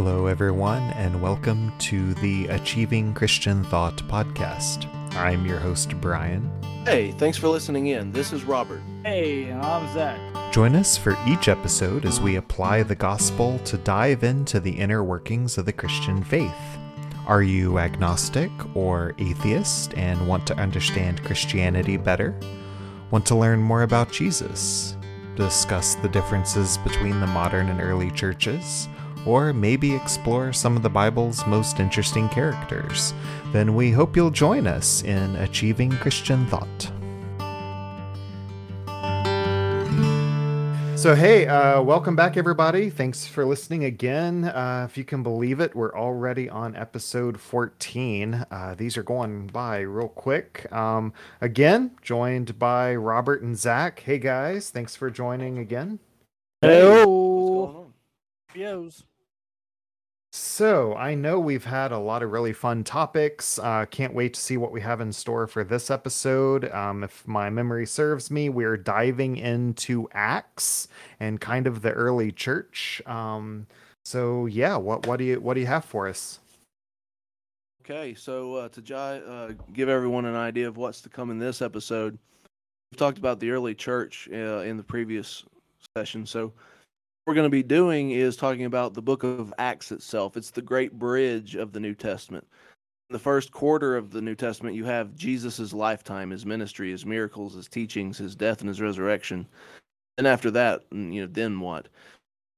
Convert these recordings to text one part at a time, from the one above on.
Hello, everyone, and welcome to the Achieving Christian Thought podcast. I'm your host, Brian. Hey, thanks for listening in. This is Robert. Hey, I'm Zach. Join us for each episode as we apply the gospel to dive into the inner workings of the Christian faith. Are you agnostic or atheist and want to understand Christianity better? Want to learn more about Jesus? Discuss the differences between the modern and early churches? Or maybe explore some of the Bible's most interesting characters, then we hope you'll join us in Achieving Christian Thought. So, hey, uh, welcome back, everybody. Thanks for listening again. Uh, if you can believe it, we're already on episode 14. Uh, these are going by real quick. Um, again, joined by Robert and Zach. Hey, guys, thanks for joining again. Hey, What's going on? Bios. So, I know we've had a lot of really fun topics. Uh, can't wait to see what we have in store for this episode. Um, if my memory serves me, we're diving into Acts and kind of the early church. Um, so, yeah, what what do you what do you have for us? Okay, so uh, to ji- uh, give everyone an idea of what's to come in this episode, we've talked about the early church uh, in the previous session. So, what we're going to be doing is talking about the book of Acts itself. It's the great bridge of the New Testament. In the first quarter of the New Testament, you have Jesus' lifetime, his ministry, his miracles, his teachings, his death, and his resurrection. And after that, mm, you know, then what?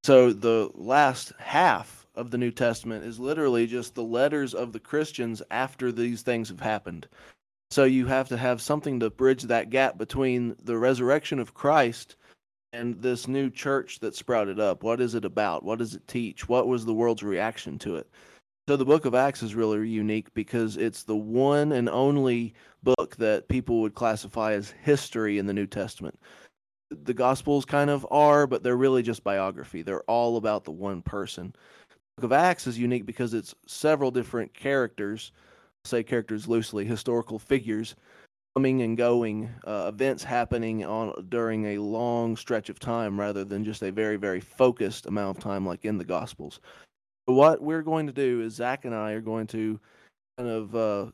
So the last half of the New Testament is literally just the letters of the Christians after these things have happened. So you have to have something to bridge that gap between the resurrection of Christ and this new church that sprouted up. What is it about? What does it teach? What was the world's reaction to it? So the book of Acts is really unique because it's the one and only book that people would classify as history in the New Testament the gospels kind of are but they're really just biography they're all about the one person the book of acts is unique because it's several different characters say characters loosely historical figures coming and going uh, events happening on during a long stretch of time rather than just a very very focused amount of time like in the gospels but what we're going to do is zach and i are going to kind of uh,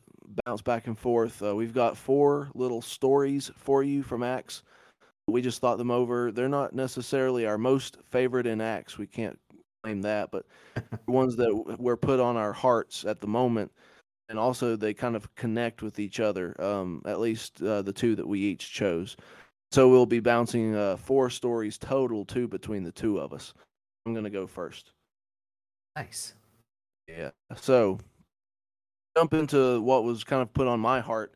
bounce back and forth uh, we've got four little stories for you from acts we just thought them over. They're not necessarily our most favorite in Acts. We can't claim that, but ones that were put on our hearts at the moment, and also they kind of connect with each other. Um, at least uh, the two that we each chose. So we'll be bouncing uh, four stories total, two between the two of us. I'm gonna go first. Nice. Yeah. So jump into what was kind of put on my heart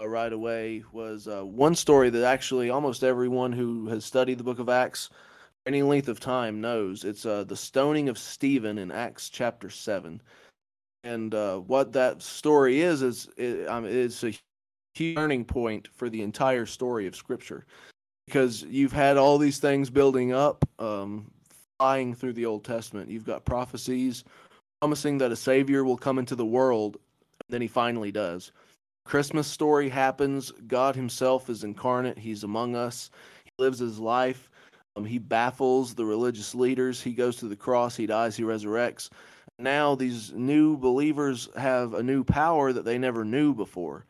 uh, right away was uh, one story that actually almost everyone who has studied the book of Acts for any length of time knows. It's uh, the stoning of Stephen in Acts chapter 7. And uh, what that story is, is it, it's a turning point for the entire story of Scripture. Because you've had all these things building up, um, flying through the Old Testament. You've got prophecies promising that a Savior will come into the world, then he finally does. Christmas story happens. God Himself is incarnate. He's among us. He lives His life. Um, he baffles the religious leaders. He goes to the cross. He dies. He resurrects. Now these new believers have a new power that they never knew before.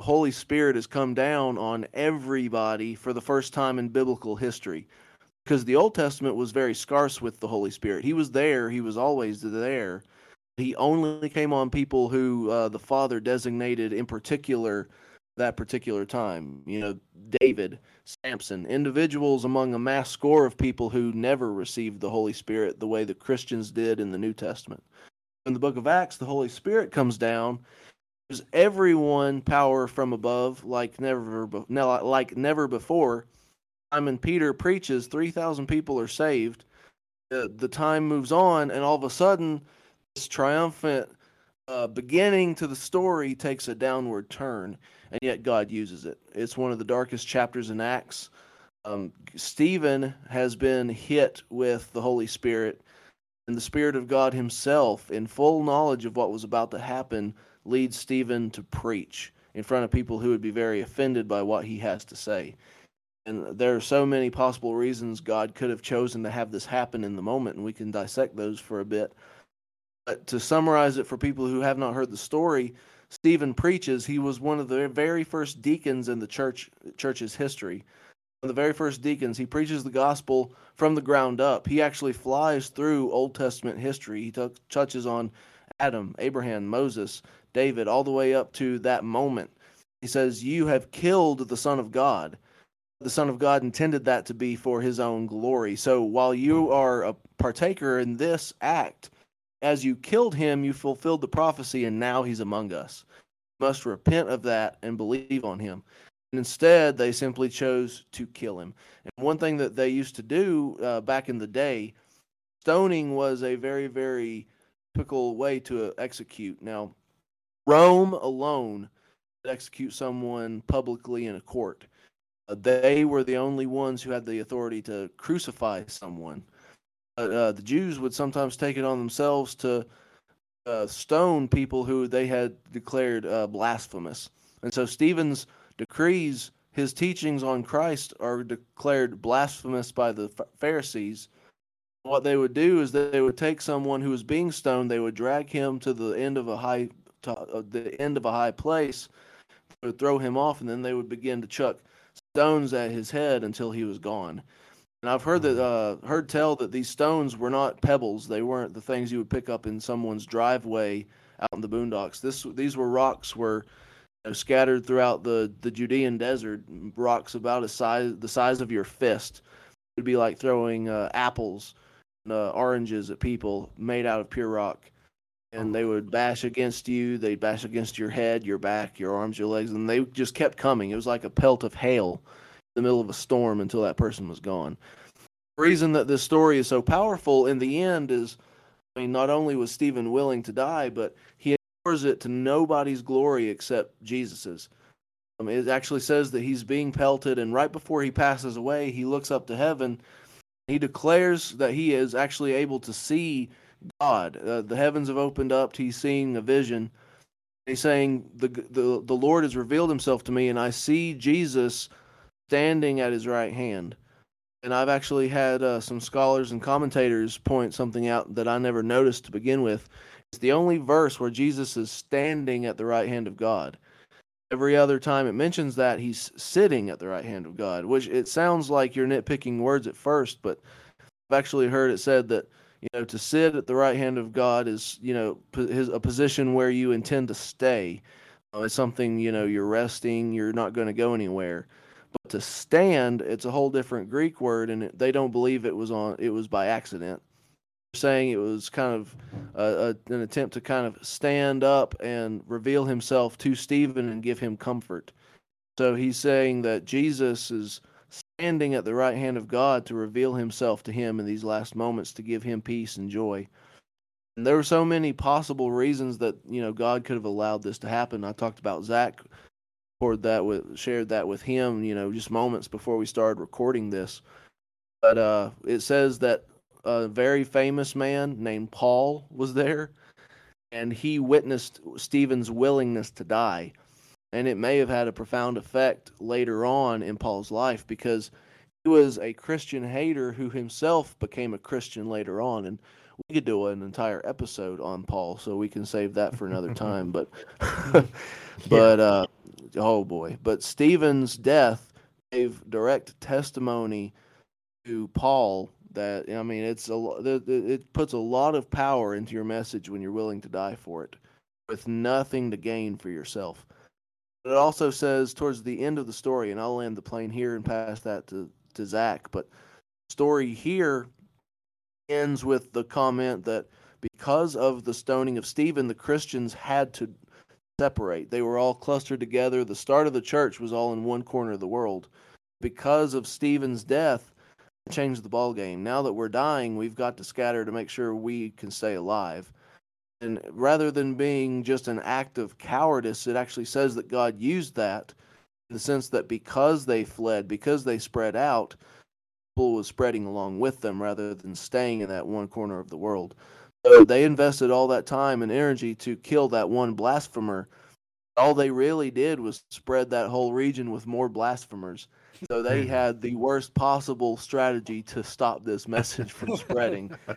The Holy Spirit has come down on everybody for the first time in biblical history. Because the Old Testament was very scarce with the Holy Spirit. He was there. He was always there he only came on people who uh, the father designated in particular that particular time. You know, David, Samson, individuals among a mass score of people who never received the Holy Spirit the way the Christians did in the New Testament. In the book of Acts, the Holy Spirit comes down, gives everyone power from above like never, be- like never before. Simon Peter preaches, 3,000 people are saved. Uh, the time moves on, and all of a sudden, this triumphant uh, beginning to the story takes a downward turn, and yet God uses it. It's one of the darkest chapters in Acts. Um, Stephen has been hit with the Holy Spirit, and the Spirit of God Himself, in full knowledge of what was about to happen, leads Stephen to preach in front of people who would be very offended by what he has to say. And there are so many possible reasons God could have chosen to have this happen in the moment, and we can dissect those for a bit. But to summarize it for people who have not heard the story, Stephen preaches. He was one of the very first deacons in the church church's history. One of the very first deacons. He preaches the gospel from the ground up. He actually flies through Old Testament history. He t- touches on Adam, Abraham, Moses, David, all the way up to that moment. He says, You have killed the Son of God. The Son of God intended that to be for his own glory. So while you are a partaker in this act, as you killed him, you fulfilled the prophecy, and now he's among us. You must repent of that and believe on him. And instead, they simply chose to kill him. And one thing that they used to do uh, back in the day, stoning was a very, very typical way to execute. Now, Rome alone execute someone publicly in a court. Uh, they were the only ones who had the authority to crucify someone. But uh, the Jews would sometimes take it on themselves to uh, stone people who they had declared uh, blasphemous. And so Stephen's decrees, his teachings on Christ, are declared blasphemous by the Pharisees. What they would do is they would take someone who was being stoned, they would drag him to the end of a high, to, uh, the end of a high place, would throw him off, and then they would begin to chuck stones at his head until he was gone. And I've heard that uh, heard tell that these stones were not pebbles; they weren't the things you would pick up in someone's driveway out in the boondocks. This these were rocks were you know, scattered throughout the the Judean desert. Rocks about a size the size of your fist. It would be like throwing uh, apples, and, uh, oranges at people made out of pure rock. And they would bash against you. They'd bash against your head, your back, your arms, your legs, and they just kept coming. It was like a pelt of hail the middle of a storm until that person was gone. The reason that this story is so powerful in the end is, I mean, not only was Stephen willing to die, but he pours it to nobody's glory except Jesus's. Um, it actually says that he's being pelted, and right before he passes away, he looks up to heaven. He declares that he is actually able to see God. Uh, the heavens have opened up. He's seeing a vision. He's saying, the, the, the Lord has revealed himself to me, and I see Jesus standing at his right hand. And I've actually had uh, some scholars and commentators point something out that I never noticed to begin with. It's the only verse where Jesus is standing at the right hand of God. Every other time it mentions that he's sitting at the right hand of God, which it sounds like you're nitpicking words at first, but I've actually heard it said that you know to sit at the right hand of God is you know his, a position where you intend to stay. Uh, it's something you know you're resting, you're not going to go anywhere. But to stand, it's a whole different Greek word, and they don't believe it was on. It was by accident. They're saying it was kind of a, a, an attempt to kind of stand up and reveal himself to Stephen and give him comfort. So he's saying that Jesus is standing at the right hand of God to reveal himself to him in these last moments to give him peace and joy. And there were so many possible reasons that you know God could have allowed this to happen. I talked about Zach poured that with shared that with him, you know, just moments before we started recording this. But uh, it says that a very famous man named Paul was there, and he witnessed Stephen's willingness to die. And it may have had a profound effect later on in Paul's life because he was a Christian hater who himself became a Christian later on. And we could do an entire episode on Paul, so we can save that for another time. But, but uh, oh boy! But Stephen's death gave direct testimony to Paul that I mean, it's a it puts a lot of power into your message when you're willing to die for it, with nothing to gain for yourself. But it also says towards the end of the story, and I'll land the plane here and pass that to to Zach. But story here ends with the comment that because of the stoning of Stephen, the Christians had to separate. They were all clustered together. The start of the church was all in one corner of the world. Because of Stephen's death, changed the ball game. Now that we're dying, we've got to scatter to make sure we can stay alive. And rather than being just an act of cowardice, it actually says that God used that in the sense that because they fled, because they spread out, people was spreading along with them rather than staying in that one corner of the world. So they invested all that time and energy to kill that one blasphemer. All they really did was spread that whole region with more blasphemers. So they had the worst possible strategy to stop this message from spreading.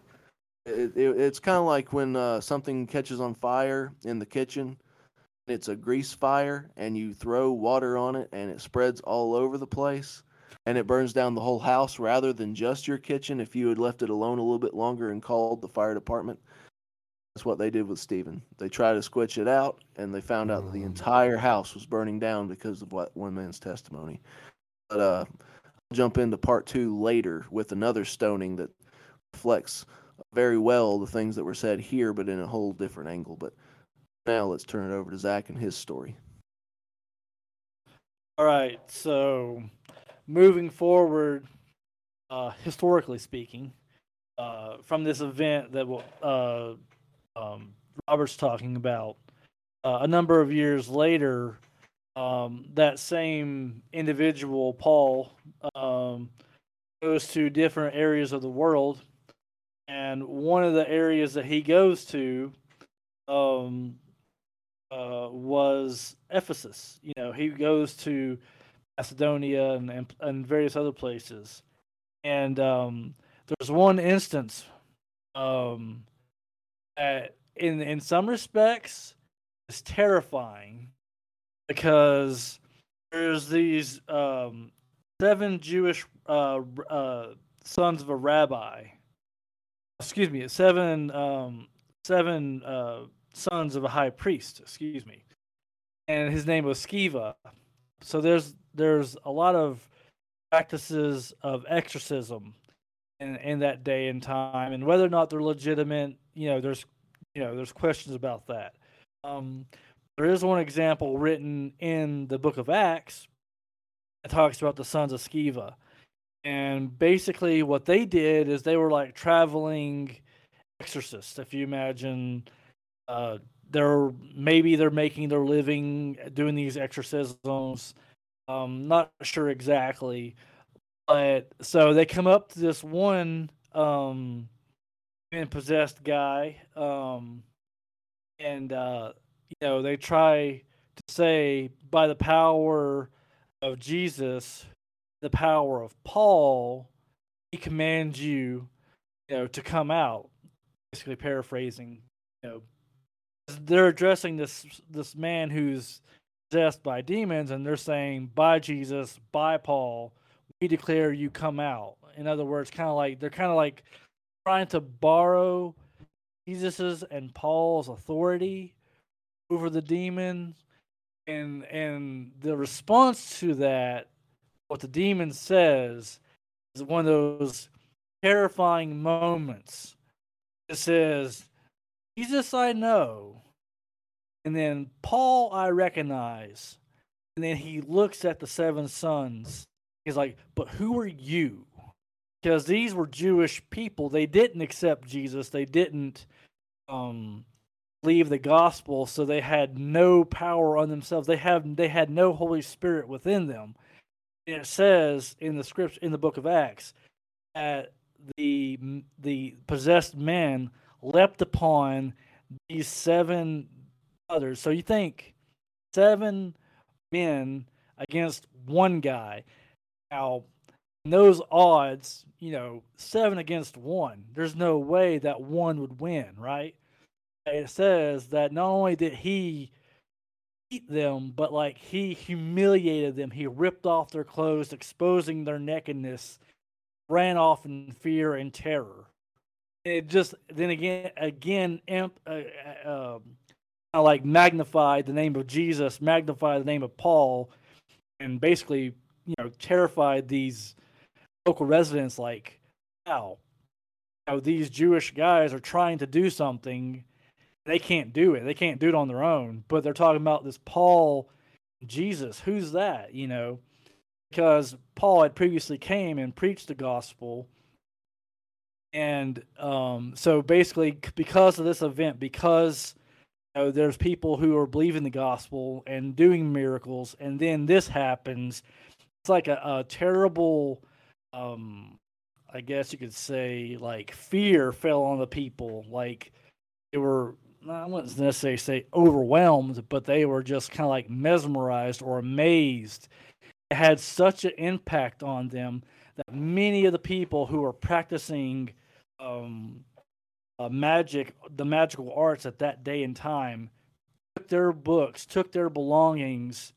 It, it, it's kind of like when uh, something catches on fire in the kitchen. It's a grease fire, and you throw water on it, and it spreads all over the place, and it burns down the whole house rather than just your kitchen. If you had left it alone a little bit longer and called the fire department, that's what they did with Stephen. They tried to squitch it out, and they found out that the entire house was burning down because of what one man's testimony. But uh, I'll jump into part two later with another stoning that reflects very well the things that were said here, but in a whole different angle. But now let's turn it over to Zach and his story. All right. So, moving forward, uh, historically speaking, uh, from this event that will, uh, um, Robert's talking about, uh, a number of years later, um, that same individual, Paul, um, goes to different areas of the world. And one of the areas that he goes to um, uh, was Ephesus. You know, he goes to Macedonia and, and, and various other places. And um, there's one instance um, that, in in some respects, is terrifying because there's these um, seven Jewish uh, uh, sons of a rabbi. Excuse me, seven um, seven uh, sons of a high priest. Excuse me, and his name was Sceva. So there's there's a lot of practices of exorcism in in that day and time, and whether or not they're legitimate, you know, there's you know there's questions about that. Um, there is one example written in the book of Acts that talks about the sons of Sceva. And basically, what they did is they were like traveling exorcists. If you imagine, uh, they're maybe they're making their living doing these exorcisms. Um, not sure exactly, but so they come up to this one um, possessed guy, um, and uh, you know they try to say by the power of Jesus, the power of Paul, he commands you, you know, to come out. Basically, paraphrasing, you know, they're addressing this this man who's possessed by demons, and they're saying, "By Jesus, by Paul, we declare you come out." In other words, kind of like they're kind of like trying to borrow Jesus's and Paul's authority over the demons and and the response to that what the demon says is one of those terrifying moments it says jesus i know and then paul i recognize. And then he looks at the seven sons. He's like but who are you? Because these were jewish people. They didn't accept jesus. They didn't um leave the gospel. So they had no power on themselves. They have they had no holy spirit within them. And it says in the script in the book of acts that the the possessed men leapt upon these seven others so you think seven men against one guy now in those odds you know seven against one there's no way that one would win right it says that not only did he beat them, but like he humiliated them. He ripped off their clothes, exposing their nakedness, ran off in fear and terror. It just then again again imp, uh, uh, um, like magnified the name of Jesus, magnified the name of Paul, and basically you know terrified these local residents. Like, wow, you know, these Jewish guys are trying to do something they can't do it. They can't do it on their own. But they're talking about this Paul Jesus. Who's that? You know, because Paul had previously came and preached the gospel. And um, so basically, because of this event, because you know, there's people who are believing the gospel and doing miracles, and then this happens, it's like a, a terrible, um, I guess you could say, like fear fell on the people. Like they were I wouldn't necessarily say overwhelmed, but they were just kind of like mesmerized or amazed. It had such an impact on them that many of the people who were practicing um, uh, magic, the magical arts at that day and time, took their books, took their belongings,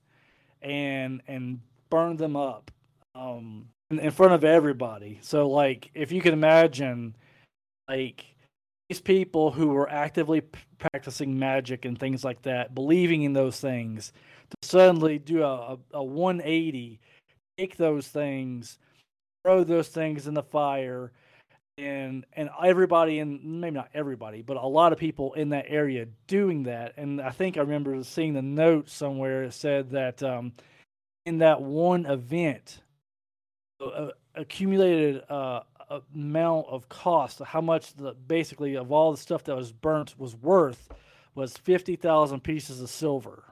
and and burned them up um, in, in front of everybody. So, like, if you can imagine, like these people who were actively practicing magic and things like that, believing in those things, to suddenly do a, a, a 180, take those things, throw those things in the fire, and and everybody in maybe not everybody, but a lot of people in that area doing that. And I think I remember seeing the note somewhere that said that um, in that one event, uh, accumulated uh, amount of cost, how much the basically of all the stuff that was burnt was worth, was fifty thousand pieces of silver.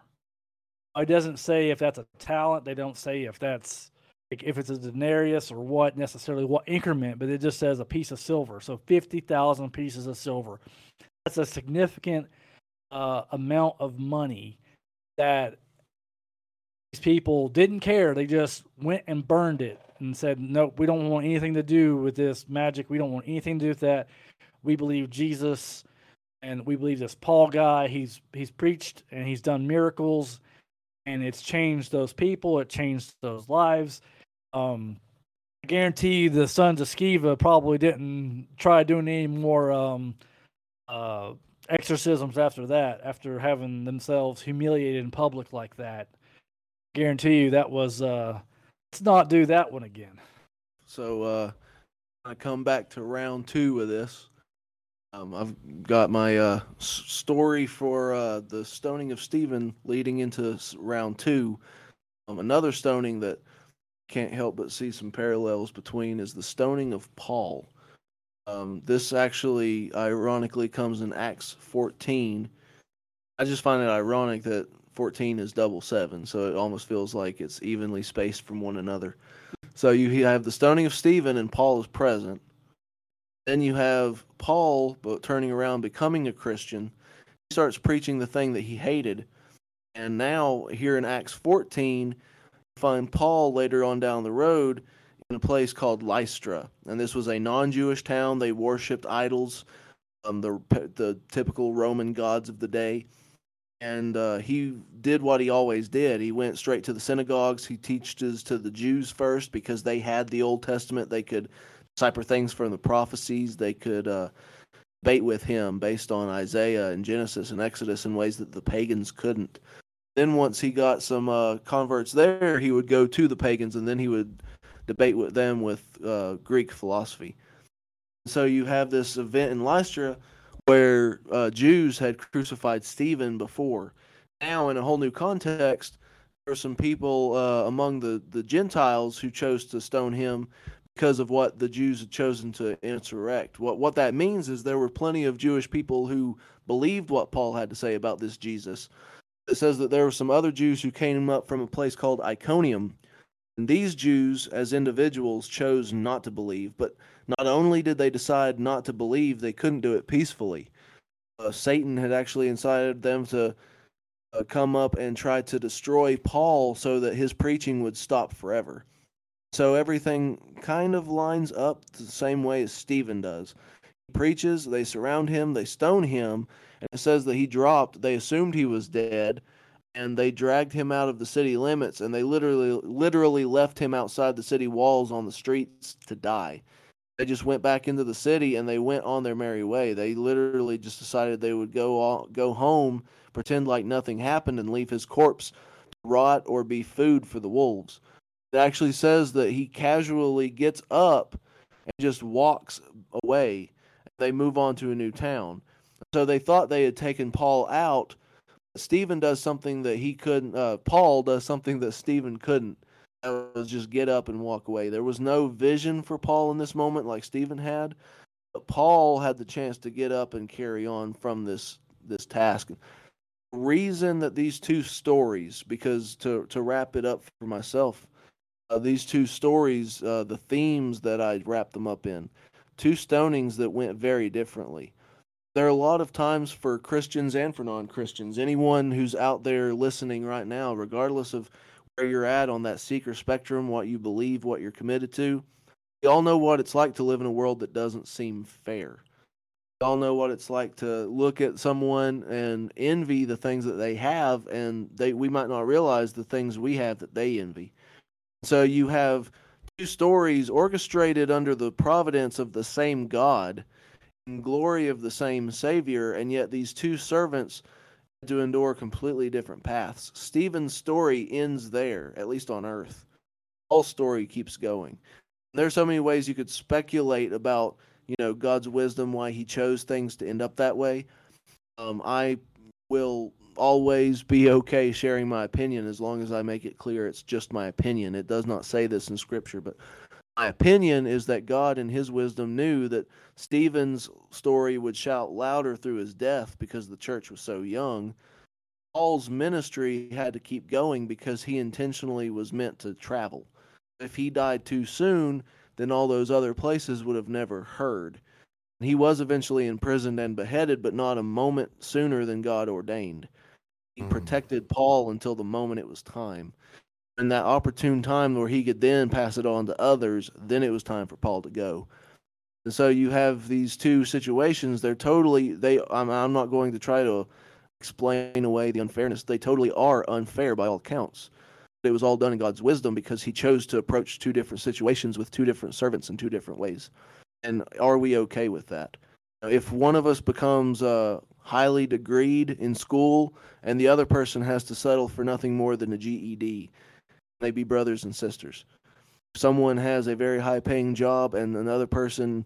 It doesn't say if that's a talent. They don't say if that's like if it's a denarius or what necessarily what increment, but it just says a piece of silver. So fifty thousand pieces of silver. That's a significant uh, amount of money that these people didn't care. They just went and burned it and said, "Nope, we don't want anything to do with this magic. We don't want anything to do with that. We believe Jesus, and we believe this Paul guy. He's he's preached and he's done miracles, and it's changed those people. It changed those lives. Um, I guarantee you, the sons of Sceva probably didn't try doing any more um, uh, exorcisms after that. After having themselves humiliated in public like that, guarantee you that was." Uh, let's not do that one again. So uh, I come back to round two of this. Um, I've got my uh, s- story for uh, the stoning of Stephen leading into round two. Um, another stoning that can't help but see some parallels between is the stoning of Paul. Um, this actually, ironically, comes in Acts 14. I just find it ironic that 14 is double seven, so it almost feels like it's evenly spaced from one another. So you have the stoning of Stephen, and Paul is present. Then you have Paul, but turning around, becoming a Christian. He starts preaching the thing that he hated. And now, here in Acts 14, find Paul later on down the road in a place called Lystra. And this was a non Jewish town. They worshipped idols, um, the, the typical Roman gods of the day and uh, he did what he always did. He went straight to the synagogues. He teaches to the Jews first because they had the Old Testament. They could decipher things from the prophecies. They could uh, debate with him based on Isaiah and Genesis and Exodus in ways that the pagans couldn't. Then once he got some uh, converts there, he would go to the pagans and then he would debate with them with uh, Greek philosophy. So you have this event in Lystra where uh, Jews had crucified Stephen before. Now, in a whole new context, there are some people uh, among the, the Gentiles who chose to stone him because of what the Jews had chosen to insurrect. What what that means is there were plenty of Jewish people who believed what Paul had to say about this Jesus. It says that there were some other Jews who came up from a place called Iconium. And these Jews, as individuals, chose not to believe, but not only did they decide not to believe, they couldn't do it peacefully. Uh, Satan had actually incited them to uh, come up and try to destroy Paul so that his preaching would stop forever. So everything kind of lines up the same way as Stephen does. He preaches, they surround him, they stone him, it says that he dropped. They assumed he was dead, and they dragged him out of the city limits, and they literally literally left him outside the city walls on the streets to die they just went back into the city and they went on their merry way. They literally just decided they would go all, go home, pretend like nothing happened, and leave his corpse to rot or be food for the wolves. It actually says that he casually gets up and just walks away. They move on to a new town. So they thought they had taken Paul out. Stephen does something that he couldn't. Uh, Paul does something that Stephen couldn't was just get up and walk away. There was no vision for Paul in this moment like Stephen had. But Paul had the chance to get up and carry on from this this task. Reason that these two stories, because to to wrap it up for myself, uh, these two stories, uh, the themes that I wrapped them up in, two stonings that went very differently. There are a lot of times for Christians and for non Christians, anyone who's out there listening right now, regardless of where you're at on that seeker spectrum, what you believe, what you're committed to. We all know what it's like to live in a world that doesn't seem fair. You all know what it's like to look at someone and envy the things that they have and they we might not realize the things we have that they envy so you have two stories orchestrated under the providence of the same god glory of the same savior and yet these two servants had to endure completely different paths stephen's story ends there at least on earth all story keeps going there's so many ways you could speculate about you know God's wisdom why He chose things to end up that way. Um, I will always be okay sharing my opinion as long as I make it clear it's just my opinion. It does not say this in Scripture, but my opinion is that God, in His wisdom, knew that Stephen's story would shout louder through his death because the church was so young. Paul's ministry had to keep going because he intentionally was meant to travel. If he died too soon, then all those other places would have never heard. He was eventually imprisoned and beheaded, but not a moment sooner than God ordained. He mm. protected Paul until the moment it was time. And that opportune time where he could then pass it on to others, then it was time for Paul to go. And so you have these two situations. They're totally they. I'm, I'm not going to try to explain away the unfairness. They totally are unfair by all accounts it was all done in God's wisdom because he chose to approach two different situations with two different servants in two different ways. And are we okay with that? If one of us becomes uh, highly degreed in school and the other person has to settle for nothing more than a GED, they be brothers and sisters. Someone has a very high paying job and another person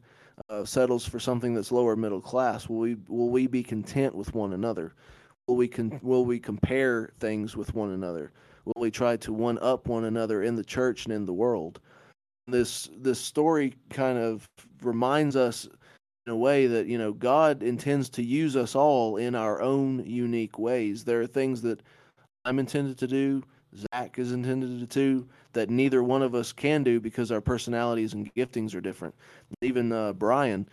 uh, settles for something that's lower middle class, will we will we be content with one another? Will we con- will we compare things with one another? will we try to one up one another in the church and in the world? This this story kind of reminds us in a way that you know God intends to use us all in our own unique ways. There are things that I'm intended to do, Zach is intended to do that neither one of us can do because our personalities and giftings are different. Even uh, Brian,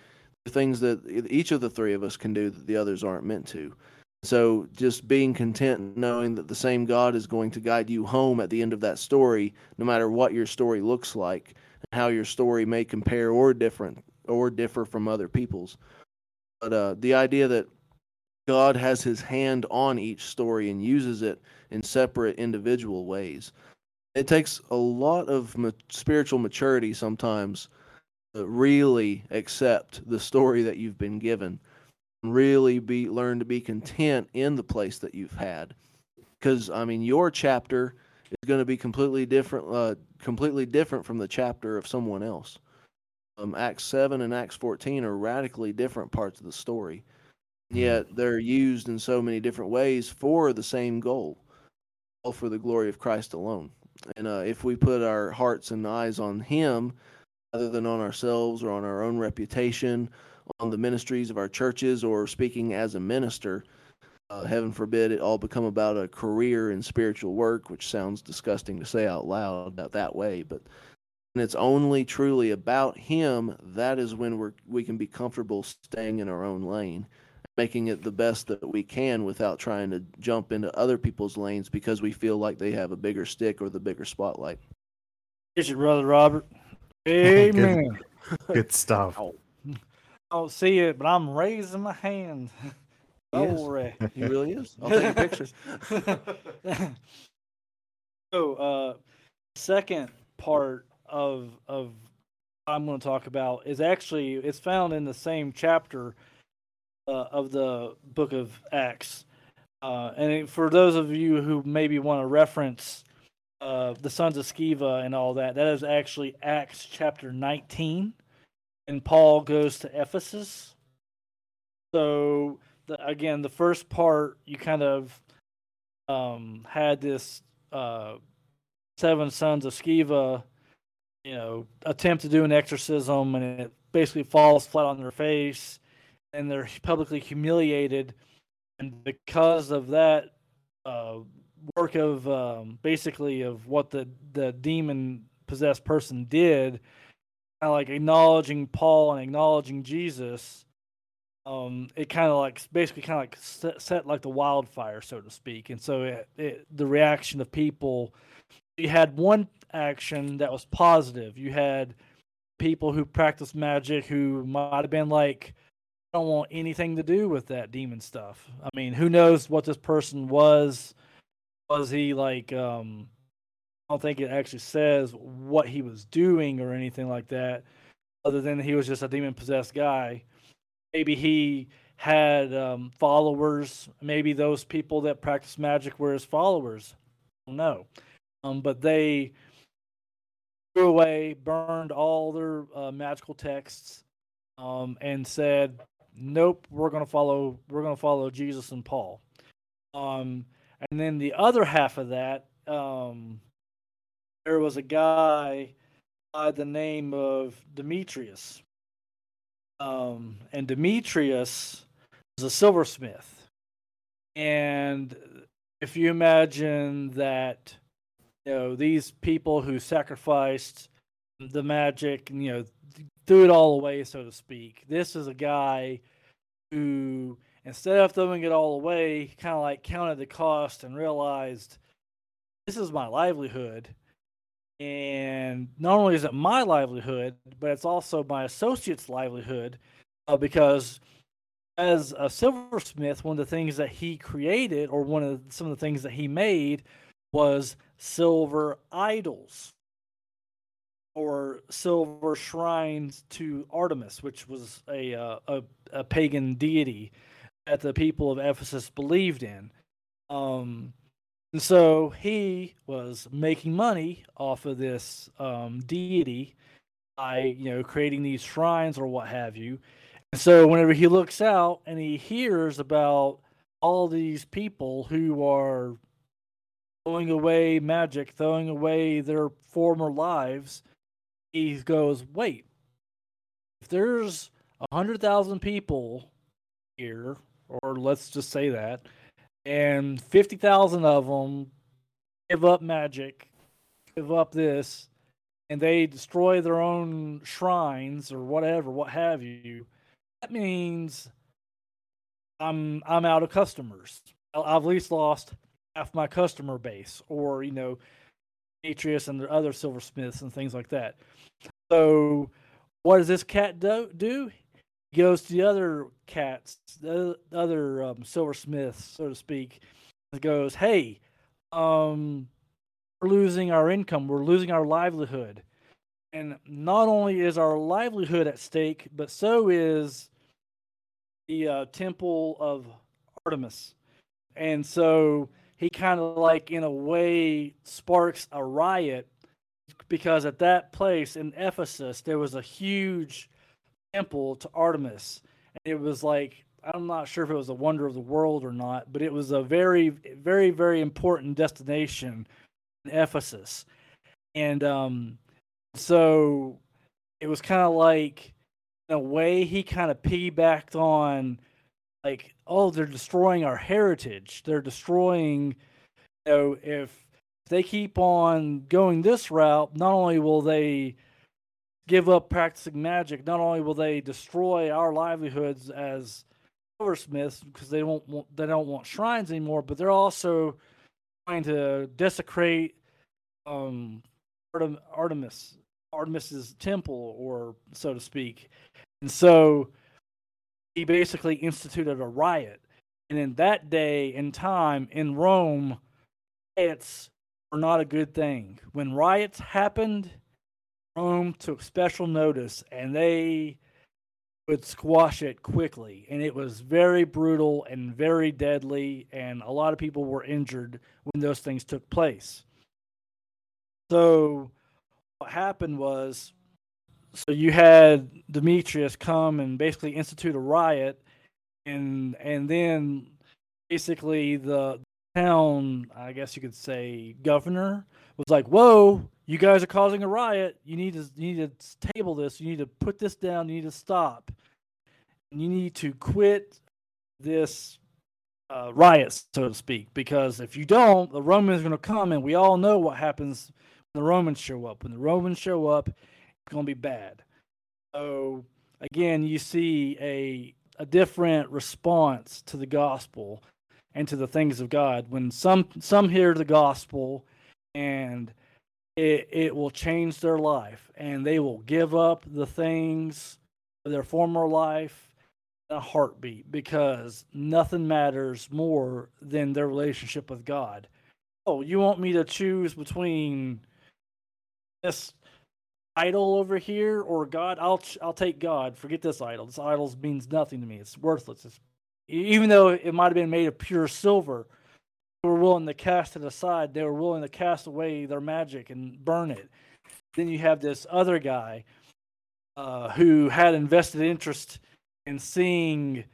things that each of the three of us can do that the others aren't meant to. So just being content knowing that the same God is going to guide you home at the end of that story, no matter what your story looks like and how your story may compare or different or differ from other people's. But uh, the idea that God has his hand on each story and uses it in separate individual ways. It takes a lot of ma- spiritual maturity sometimes to really accept the story that you've been given. Really be learn to be content in the place that you've had. Because i mean your chapter is going to be completely different uh, completely different from the chapter of someone else. Um, acts 7 and acts 14 are radically different parts of the story yet they're used in so many different ways for the same goal all for the glory of christ alone and uh, if we put our hearts and eyes on him rather than on ourselves or on our own reputation on the ministries of our churches or speaking as a minister. Uh, heaven forbid it all become about a career in spiritual work, which sounds disgusting to say out loud that, that way. But when it's only truly about Him, that is when we're, we can be comfortable staying in our own lane, making it the best that we can without trying to jump into other people's lanes because we feel like they have a bigger stick or the bigger spotlight. Is your brother Robert? Amen. Good, good stuff I don't see it, but I'm raising my hand. Glory. Yes. He really is. I'll take pictures. so, uh, second part of of I'm going to talk about is actually it's found in the same chapter uh, of the book of Acts. Uh, and for those of you who maybe want to reference uh, the sons of Sceva and all that, that is actually Acts chapter 19 and Paul goes to Ephesus. So the, again, the first part you kind of um, had this uh, seven sons of Sceva, you know, attempt to do an exorcism, and it basically falls flat on their face, and they're publicly humiliated, and because of that uh, work of um, basically of what the the demon possessed person did kind of like acknowledging Paul and acknowledging Jesus, um, it kind of like basically kind of like set, set, like the wildfire, so to speak. And so it, it, the reaction of people, you had one action that was positive. You had people who practiced magic who might have been like don't want anything to do with that demon stuff. I mean, who knows what this person was? Was he like um I don't think it actually says what he was doing or anything like that, other than he was just a demon possessed guy. Maybe he had um, followers. Maybe those people that practice magic were his followers. Know. Um, but they threw away, burned all their uh, magical texts, um, and said, "Nope, we're going to follow. We're going to follow Jesus and Paul." Um, and then the other half of that, um, there was a guy by the name of Demetrius, um, and Demetrius was a silversmith, and if you imagine that you know these people who sacrificed the magic you know threw it all away so to speak this is a guy who instead of throwing it all away kind of like counted the cost and realized this is my livelihood. And not only is it my livelihood but it's also my associates livelihood uh, because as a silversmith one of the things that he created or one of some of the things that he made was silver idols or silver shrines to Artemis, which was a, uh, a, a pagan deity that the people of Ephesus believed in. Um, and so he was making money off of this um, deity by you know creating these shrines or what have you. And so whenever he looks out and he hears about all these people who are throwing away magic, throwing away their former lives, he goes, wait, if there's a hundred thousand people here, or let's just say that, and fifty thousand of them give up magic, give up this, and they destroy their own shrines or whatever, what have you, that means I'm I'm out of customers. I've at least lost half my customer base, or you know, Atreus and the other silversmiths and things like that. So, what does this cat do? do? Goes to the other cats, the other um, silversmiths, so to speak, and goes, "Hey, um, we're losing our income. We're losing our livelihood." And not only is our livelihood at stake, but so is the uh, temple of Artemis. And so he kind of like in a way sparks a riot because at that place in Ephesus there was a huge temple to Artemis. And it was like I'm not sure if it was a wonder of the world or not but it was a very very very important destination in Ephesus. And um so it was kind of like in a way he kind of piggybacked on like oh they're destroying our heritage. They're destroying you know if they keep on going this route not only will they give up practicing magic not only will they destroy our livelihoods as silversmiths because they don't want they don't want shrines anymore but they're also trying to desecrate um Artem, artemis artemis's temple or so to speak and so he basically instituted a riot. And in that day and time in Rome, riots were not a good thing. When riots happened, Rome took special notice and they would squash it quickly. And it was very brutal and very deadly. And a lot of people were injured when those things took place. So, what happened was so you had Demetrius come and basically institute a riot, and and then basically the town, I guess you could say, governor was like, "Whoa, you guys are causing a riot. You need to you need to table this. You need to put this down. You need to stop. You need to quit this uh, riot, so to speak, because if you don't, the Romans are going to come, and we all know what happens when the Romans show up. When the Romans show up, it's going to be bad. So again, you see a a different response to the gospel and to the things of God when some some hear the gospel and it it will change their life and they will give up the things of their former life a heartbeat because nothing matters more than their relationship with God. Oh, you want me to choose between this idol over here or God? I'll I'll take God. Forget this idol. This idol means nothing to me. It's worthless. It's, even though it might have been made of pure silver, were willing to cast it aside. They were willing to cast away their magic and burn it. Then you have this other guy uh, who had invested interest in seeing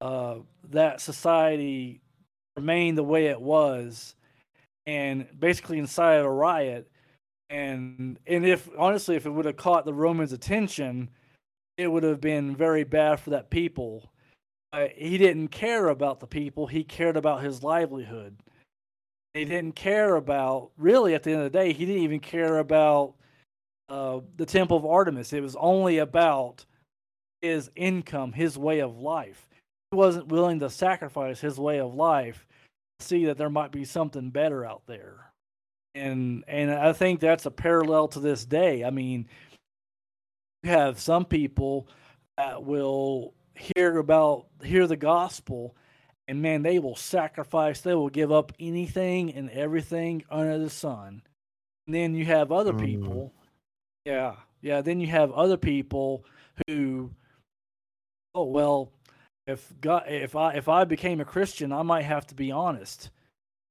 uh, that society remain the way it was, and basically incited a riot. And and if honestly, if it would have caught the Romans' attention, it would have been very bad for that people. Uh, he didn't care about the people; he cared about his livelihood. He didn't care about really. At the end of the day, he didn't even care about uh, the temple of Artemis. It was only about his income, his way of life. He wasn't willing to sacrifice his way of life to see that there might be something better out there. And and I think that's a parallel to this day. I mean, you have some people that will hear about hear the gospel and man they will sacrifice they will give up anything and everything under the sun and then you have other mm. people yeah, yeah. Then you have other people who, oh well, if God, if I if I became a Christian, I might have to be honest.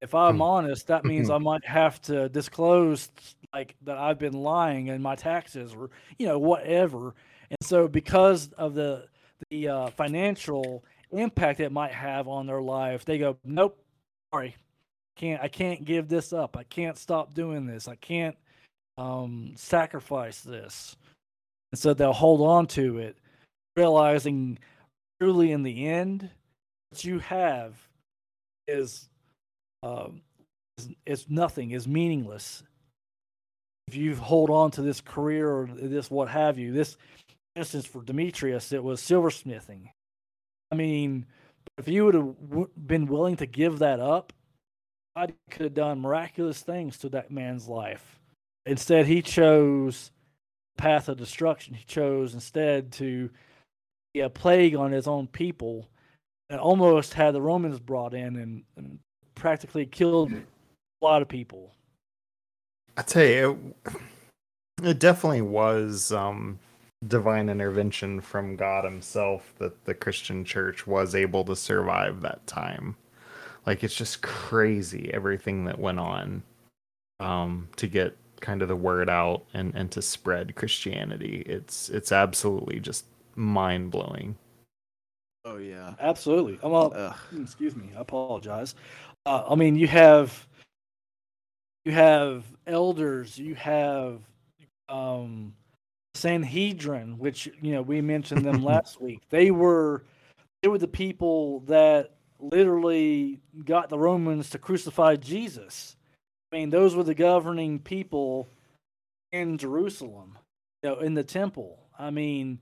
If I'm hmm. honest, that means I might have to disclose like that I've been lying in my taxes or you know whatever. And so because of the the uh, financial impact it might have on their life, they go, nope, sorry, can't I can't give this up. I can't stop doing this. I can't um, sacrifice this. And so they'll hold on to it, realizing truly in the end, what you have is, um, is, is nothing, is meaningless. If you hold on to this career or this what have you, this instance for Demetrius, it was silversmithing. I mean, if you would have w- been willing to give that up, God could have done miraculous things to that man's life. Instead, he chose path of destruction. He chose instead to be a plague on his own people and almost had the Romans brought in and, and practically killed a lot of people. I tell you, it, it definitely was um, divine intervention from God Himself that the Christian church was able to survive that time. Like, it's just crazy everything that went on um, to get kind of the word out and and to spread Christianity. It's it's absolutely just mind blowing. Oh yeah, absolutely. I'm all, excuse me. I apologize. Uh, I mean, you have you have elders. You have um, Sanhedrin, which you know we mentioned them last week. They were they were the people that literally got the Romans to crucify Jesus. I mean, those were the governing people in Jerusalem, you know, in the temple. I mean,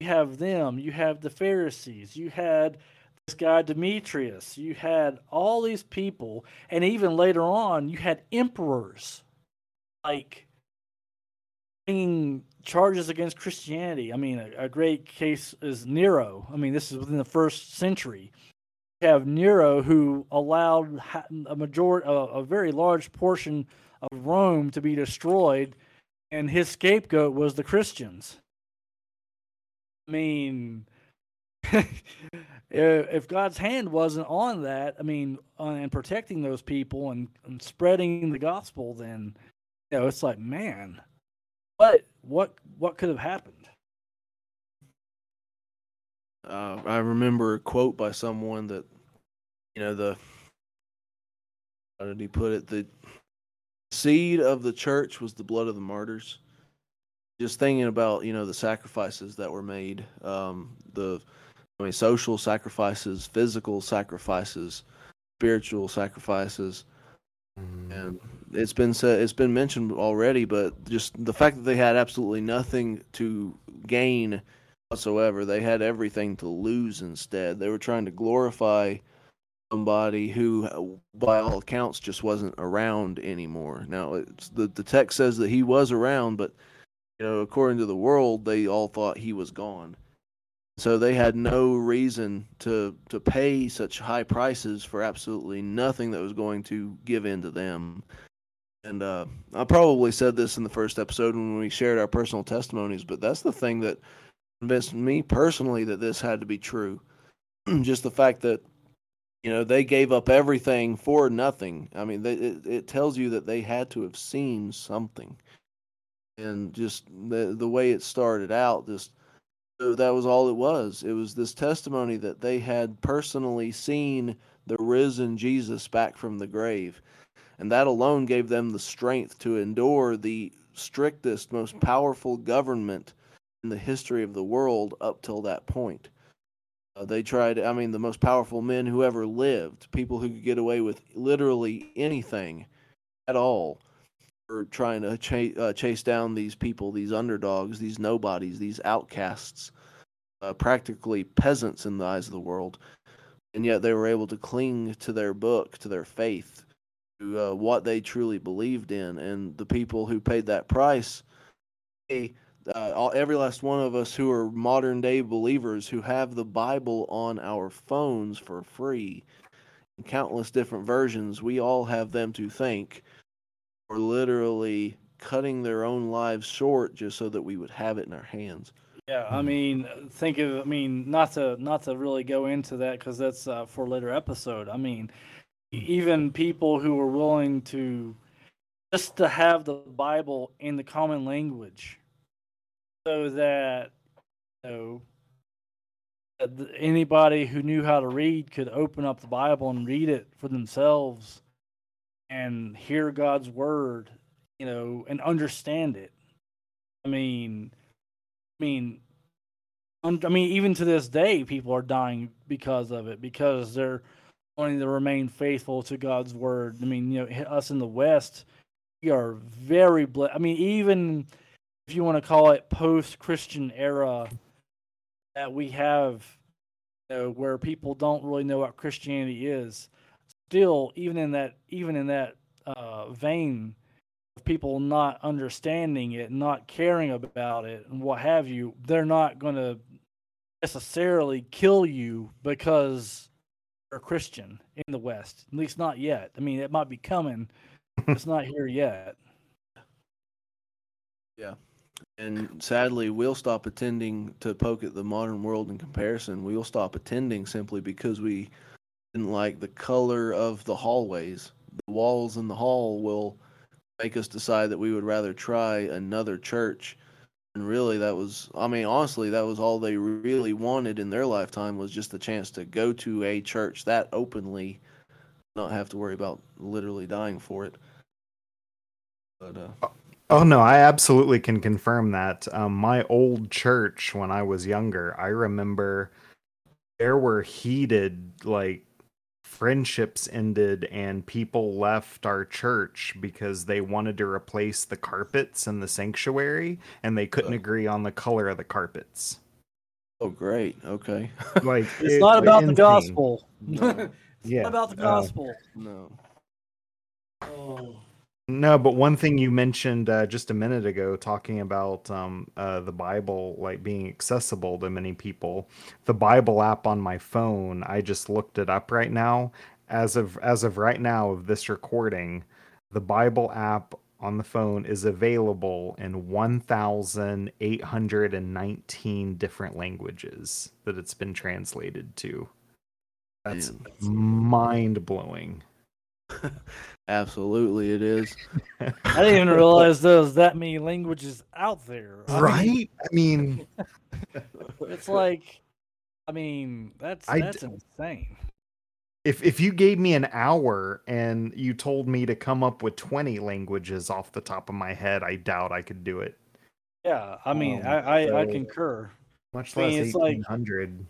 you have them, you have the Pharisees, you had this guy Demetrius, you had all these people, and even later on, you had emperors like bringing charges against Christianity. I mean, a, a great case is Nero. I mean, this is within the first century have Nero, who allowed a majority, a, a very large portion of Rome to be destroyed, and his scapegoat was the Christians. I mean, if God's hand wasn't on that, I mean, on, and protecting those people and, and spreading the gospel, then you know, it's like, man, what what what could have happened? Uh, I remember a quote by someone that, you know, the how did he put it? The seed of the church was the blood of the martyrs. Just thinking about, you know, the sacrifices that were made, um, the I mean, social sacrifices, physical sacrifices, spiritual sacrifices, mm. and it's been said, it's been mentioned already. But just the fact that they had absolutely nothing to gain whatsoever. They had everything to lose instead. They were trying to glorify somebody who, by all accounts, just wasn't around anymore. Now, the the text says that he was around, but you know, according to the world, they all thought he was gone. So they had no reason to to pay such high prices for absolutely nothing that was going to give in to them. And uh, I probably said this in the first episode when we shared our personal testimonies, but that's the thing that convinced me personally that this had to be true. Just the fact that you know they gave up everything for nothing. I mean, they, it, it tells you that they had to have seen something, and just the the way it started out, just that was all it was. It was this testimony that they had personally seen the risen Jesus back from the grave and that alone gave them the strength to endure the strictest, most powerful government in the history of the world up till that point. Uh, they tried, I mean, the most powerful men who ever lived, people who could get away with literally anything at all, were trying to ch- uh, chase down these people, these underdogs, these nobodies, these outcasts, uh, practically peasants in the eyes of the world. And yet they were able to cling to their book, to their faith, uh, what they truly believed in, and the people who paid that price. They, uh, all, every last one of us who are modern day believers who have the Bible on our phones for free, in countless different versions, we all have them to thank for literally cutting their own lives short just so that we would have it in our hands. Yeah, I mean, think of, I mean, not to not to really go into that because that's uh, for later episode. I mean, even people who were willing to just to have the Bible in the common language so that you know anybody who knew how to read could open up the Bible and read it for themselves and hear God's word, you know, and understand it. I mean, I mean, I mean, even to this day, people are dying because of it because they're wanting to remain faithful to God's word. I mean, you know, us in the West, we are very blessed. I mean, even if you want to call it post-Christian era, that we have, you know, where people don't really know what Christianity is. Still, even in that, even in that uh, vein of people not understanding it, not caring about it, and what have you, they're not going to necessarily kill you because Christian in the West. At least not yet. I mean, it might be coming. it's not here yet. Yeah. And sadly, we'll stop attending to poke at the modern world in comparison. We'll stop attending simply because we didn't like the color of the hallways. The walls in the hall will make us decide that we would rather try another church and really that was i mean honestly that was all they really wanted in their lifetime was just the chance to go to a church that openly not have to worry about literally dying for it but uh Oh no, I absolutely can confirm that. Um, my old church, when I was younger, I remember there were heated like friendships ended and people left our church because they wanted to replace the carpets in the sanctuary and they couldn't agree on the color of the carpets. Oh, great. Okay. Like it's it, not about the gospel. No. yeah. about the uh, gospel. Uh, no. Oh. No, but one thing you mentioned uh, just a minute ago, talking about um, uh, the Bible like being accessible to many people. The Bible app on my phone, I just looked it up right now. As of as of right now of this recording, the Bible app on the phone is available in 1,819 different languages that it's been translated to. That's, that's mind blowing. Absolutely, it is. I didn't even realize there was that many languages out there. right? Mean, I mean, it's like, I mean, that's that's insane. If if you gave me an hour and you told me to come up with twenty languages off the top of my head, I doubt I could do it. Yeah, I mean, um, I, I, so I concur. Much less I mean, eighteen hundred. Like,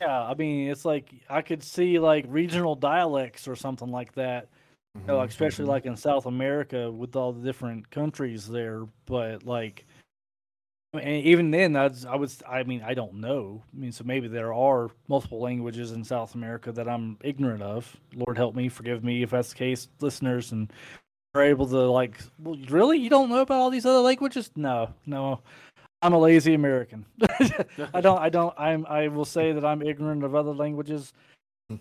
yeah, I mean, it's like I could see like regional dialects or something like that. Mm-hmm, you know, especially mm-hmm. like in South America with all the different countries there. But like, and even then, that's I was I mean I don't know. I mean, so maybe there are multiple languages in South America that I'm ignorant of. Lord help me, forgive me if that's the case, listeners, and are able to like, well, really, you don't know about all these other languages? No, no. I'm a lazy American. I don't. I don't. I'm. I will say that I'm ignorant of other languages.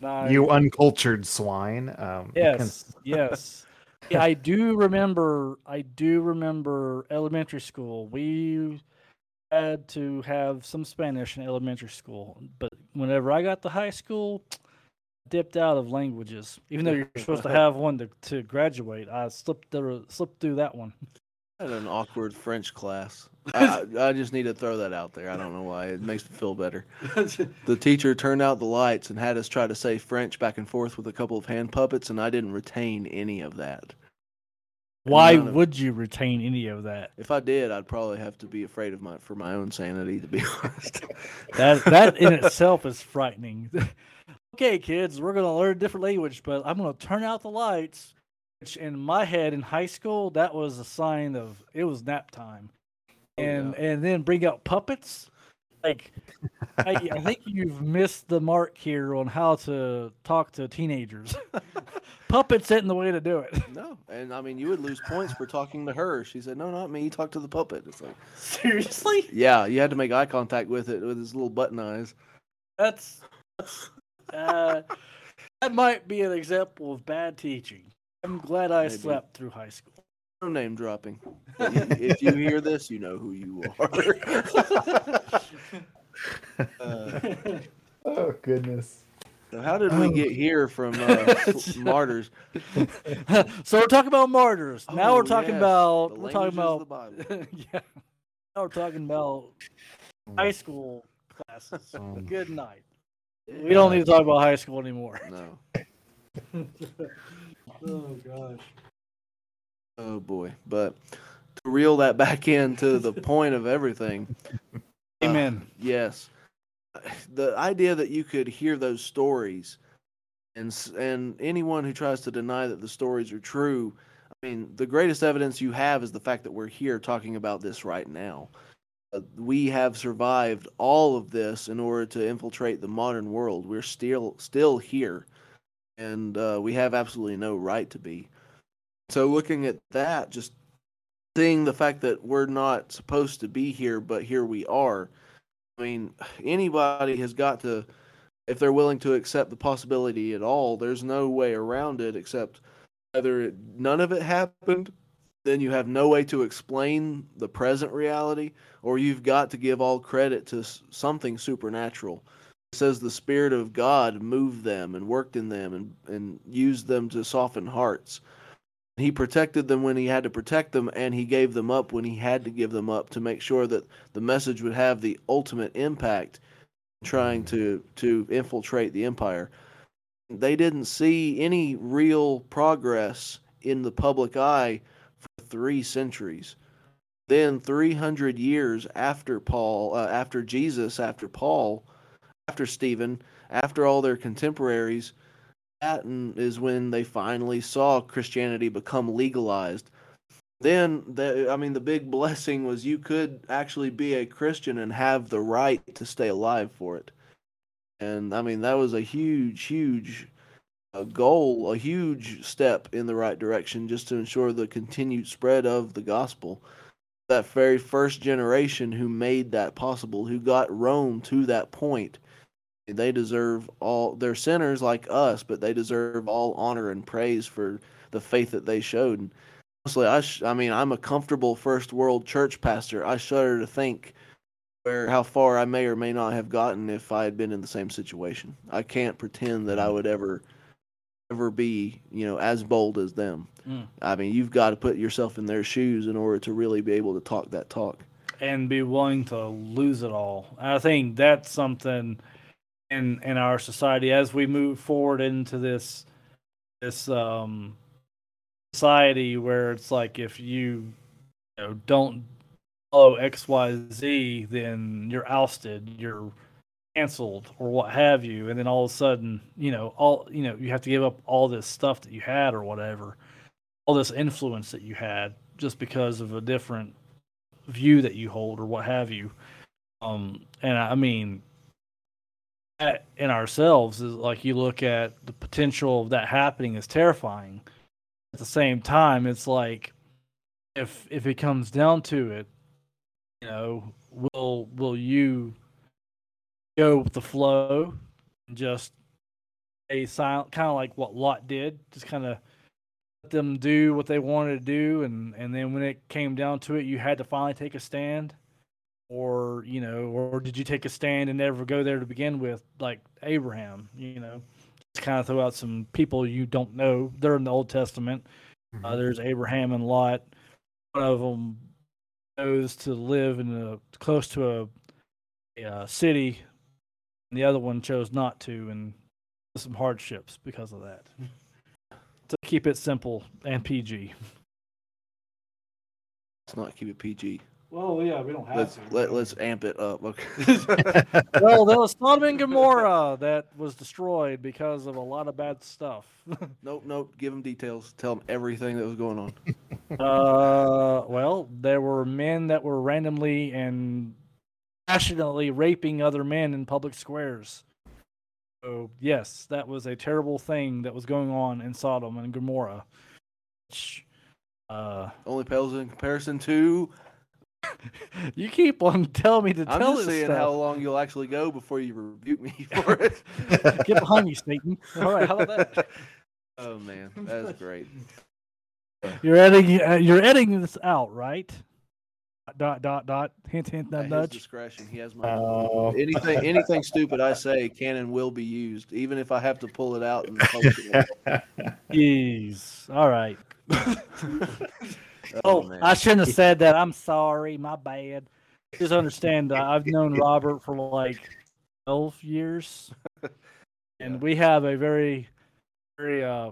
I- You uncultured swine. Um, Yes. yes. Yeah, I do remember. I do remember elementary school. We had to have some Spanish in elementary school, but whenever I got to high school, dipped out of languages. Even though you're supposed to have one to, to graduate, I slipped the, slipped through that one. Had an awkward French class. I, I I just need to throw that out there. I don't know why. It makes me feel better. The teacher turned out the lights and had us try to say French back and forth with a couple of hand puppets, and I didn't retain any of that. Why of- would you retain any of that? If I did, I'd probably have to be afraid of my for my own sanity, to be honest. That that in itself is frightening. okay, kids, we're gonna learn a different language, but I'm gonna turn out the lights. Which in my head in high school, that was a sign of it was nap time, Oh, and yeah. and then bring out puppets. Like, I, I think you've missed the mark here on how to talk to teenagers. puppets isn't the way to do it. no, and I mean, you would lose points for talking to her. She said, "No, not me. You talk to the puppet." It's like, Seriously, yeah, you had to make eye contact with it with his little button eyes. that's, that's uh, that might be an example of bad teaching. I'm glad I Maybe. slept through high school. No name dropping. But y- if you hear this, you know who you are. Uh, Oh goodness. so how did we get here from uh, martyrs? so we're talking about martyrs. now we're Oh, talking yes, about the we're talking languages about the Bible. yeah. Now we're talking about high school classes. Um, Good night. We don't need to talk about high school anymore. No. Oh gosh. Oh boy. But to reel that back into the point of everything. uh, Amen. yes. The idea that you could hear those stories and and anyone who tries to deny that the stories are true, I mean, the greatest evidence you have is the fact that we're here talking about this right now. Uh, we have survived all of this in order to infiltrate the modern world. We're still still here, and uh, we have absolutely no right to be. So, looking at that, just seeing the fact that we're not supposed to be here, but here we are. I mean, anybody has got to, if they're willing to accept the possibility at all, there's no way around it except either it, none of it happened, then you have no way to explain the present reality, or you've got to give all credit to something supernatural. Says the Spirit of God moved them and worked in them and, and used them to soften hearts. He protected them when he had to protect them, and he gave them up when he had to give them up to make sure that the message would have the ultimate impact trying to to infiltrate the empire they didn't see any real progress in the public eye for 3 centuries then 300 years after Paul uh, after Jesus after Paul after Stephen after all their contemporaries that is when they finally saw Christianity become legalized then the I mean the big blessing was you could actually be a Christian and have the right to stay alive for it. And I mean that was a huge huge uh, goal, a huge step in the right direction just to ensure the continued spread of the gospel. That very first generation who made that possible, who got Rome to that point, they deserve all they're sinners like us, but they deserve all honor and praise for the faith that they showed honestly, I sh- I mean, I'm a comfortable first world church pastor. I shudder to think where how far I may or may not have gotten if I had been in the same situation. I can't pretend that I would ever ever be, you know, as bold as them. Mm. I mean, you've got to put yourself in their shoes in order to really be able to talk that talk. and be willing to lose it all. I think that's something in in our society as we move forward into this this um society where it's like if you, you know, don't follow XYZ then you're ousted, you're canceled or what have you and then all of a sudden, you know, all you know, you have to give up all this stuff that you had or whatever. All this influence that you had just because of a different view that you hold or what have you. Um, and I mean, in ourselves is like you look at the potential of that happening is terrifying. At the same time, it's like if if it comes down to it, you know, will will you go with the flow and just a silent kind of like what Lot did, just kind of let them do what they wanted to do and and then when it came down to it you had to finally take a stand or you know or did you take a stand and never go there to begin with like Abraham, you know? Just kind of throw out some people you don't know. They're in the Old Testament. Uh, Mhm. there's Abraham and Lot. One of them chose to live in a close to a, a uh, city, and the other one chose not to, and some hardships because of that. to keep it simple and PG. Let's not keep it PG. Well, yeah, we don't have Let's to. let let's amp it up. Okay. well, there was Sodom and Gomorrah that was destroyed because of a lot of bad stuff. nope, nope. Give them details. Tell them everything that was going on. Uh, well, there were men that were randomly and passionately raping other men in public squares. So yes, that was a terrible thing that was going on in Sodom and Gomorrah. Which, uh, Only pales in comparison to. you keep on telling me to I'm tell just this seeing stuff. how long you'll actually go before you rebuke me for it. Get behind me, Satan. All right, how about that? Oh man, that's great. You're editing. Uh, you're editing this out, right? Dot dot dot. Hint hint. At Nudge nudge. discretion, he has my. Oh. anything anything stupid I say can and will be used, even if I have to pull it out and post it. Jeez. All right. Oh, man. I shouldn't have said that. I'm sorry. My bad. Just understand. Uh, I've known Robert for like twelve years, and Yeah. we have a very, very uh,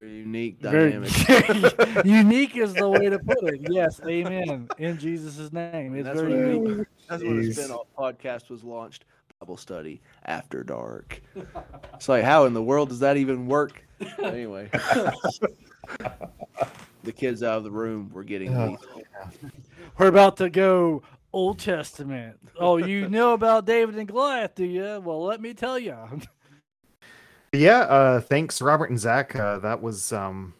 Very unique very dynamic. unique is the way to put it. Yes, Amen. In Jesus' name, it's That's very what unique. That's when the spin-off podcast was launched. Bible study after dark. It's like, how in the world does that even work? Anyway, the kids out of the room were getting Oh. lethal. We're about to go Old Testament. Oh, you know about David and Goliath, do you? Well, let me tell you. Yeah, uh, thanks, Robert and Zach. Uh, that was um,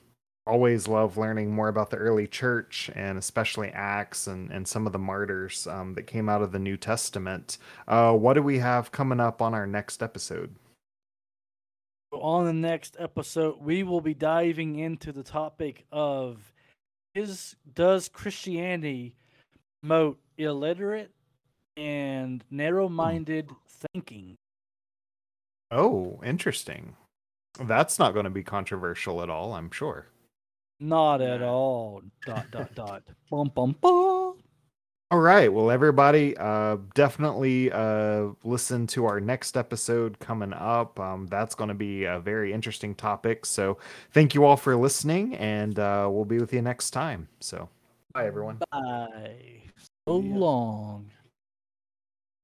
always love learning more about the early church and especially Acts and, and some of the martyrs um, that came out of the New Testament. Uh, what do we have coming up on our next episode? On the next episode, we will be diving into the topic of is does Christianity promote illiterate and narrow-minded thinking? Oh, interesting. That's not going to be controversial at all, I'm sure. Not at all. Dot dot dot. Bum bum bum. All right. Well, everybody, uh, definitely uh, listen to our next episode coming up. Um, that's going to be a very interesting topic. So, thank you all for listening, and uh, we'll be with you next time. So, bye, everyone. Bye. So Yeah. long.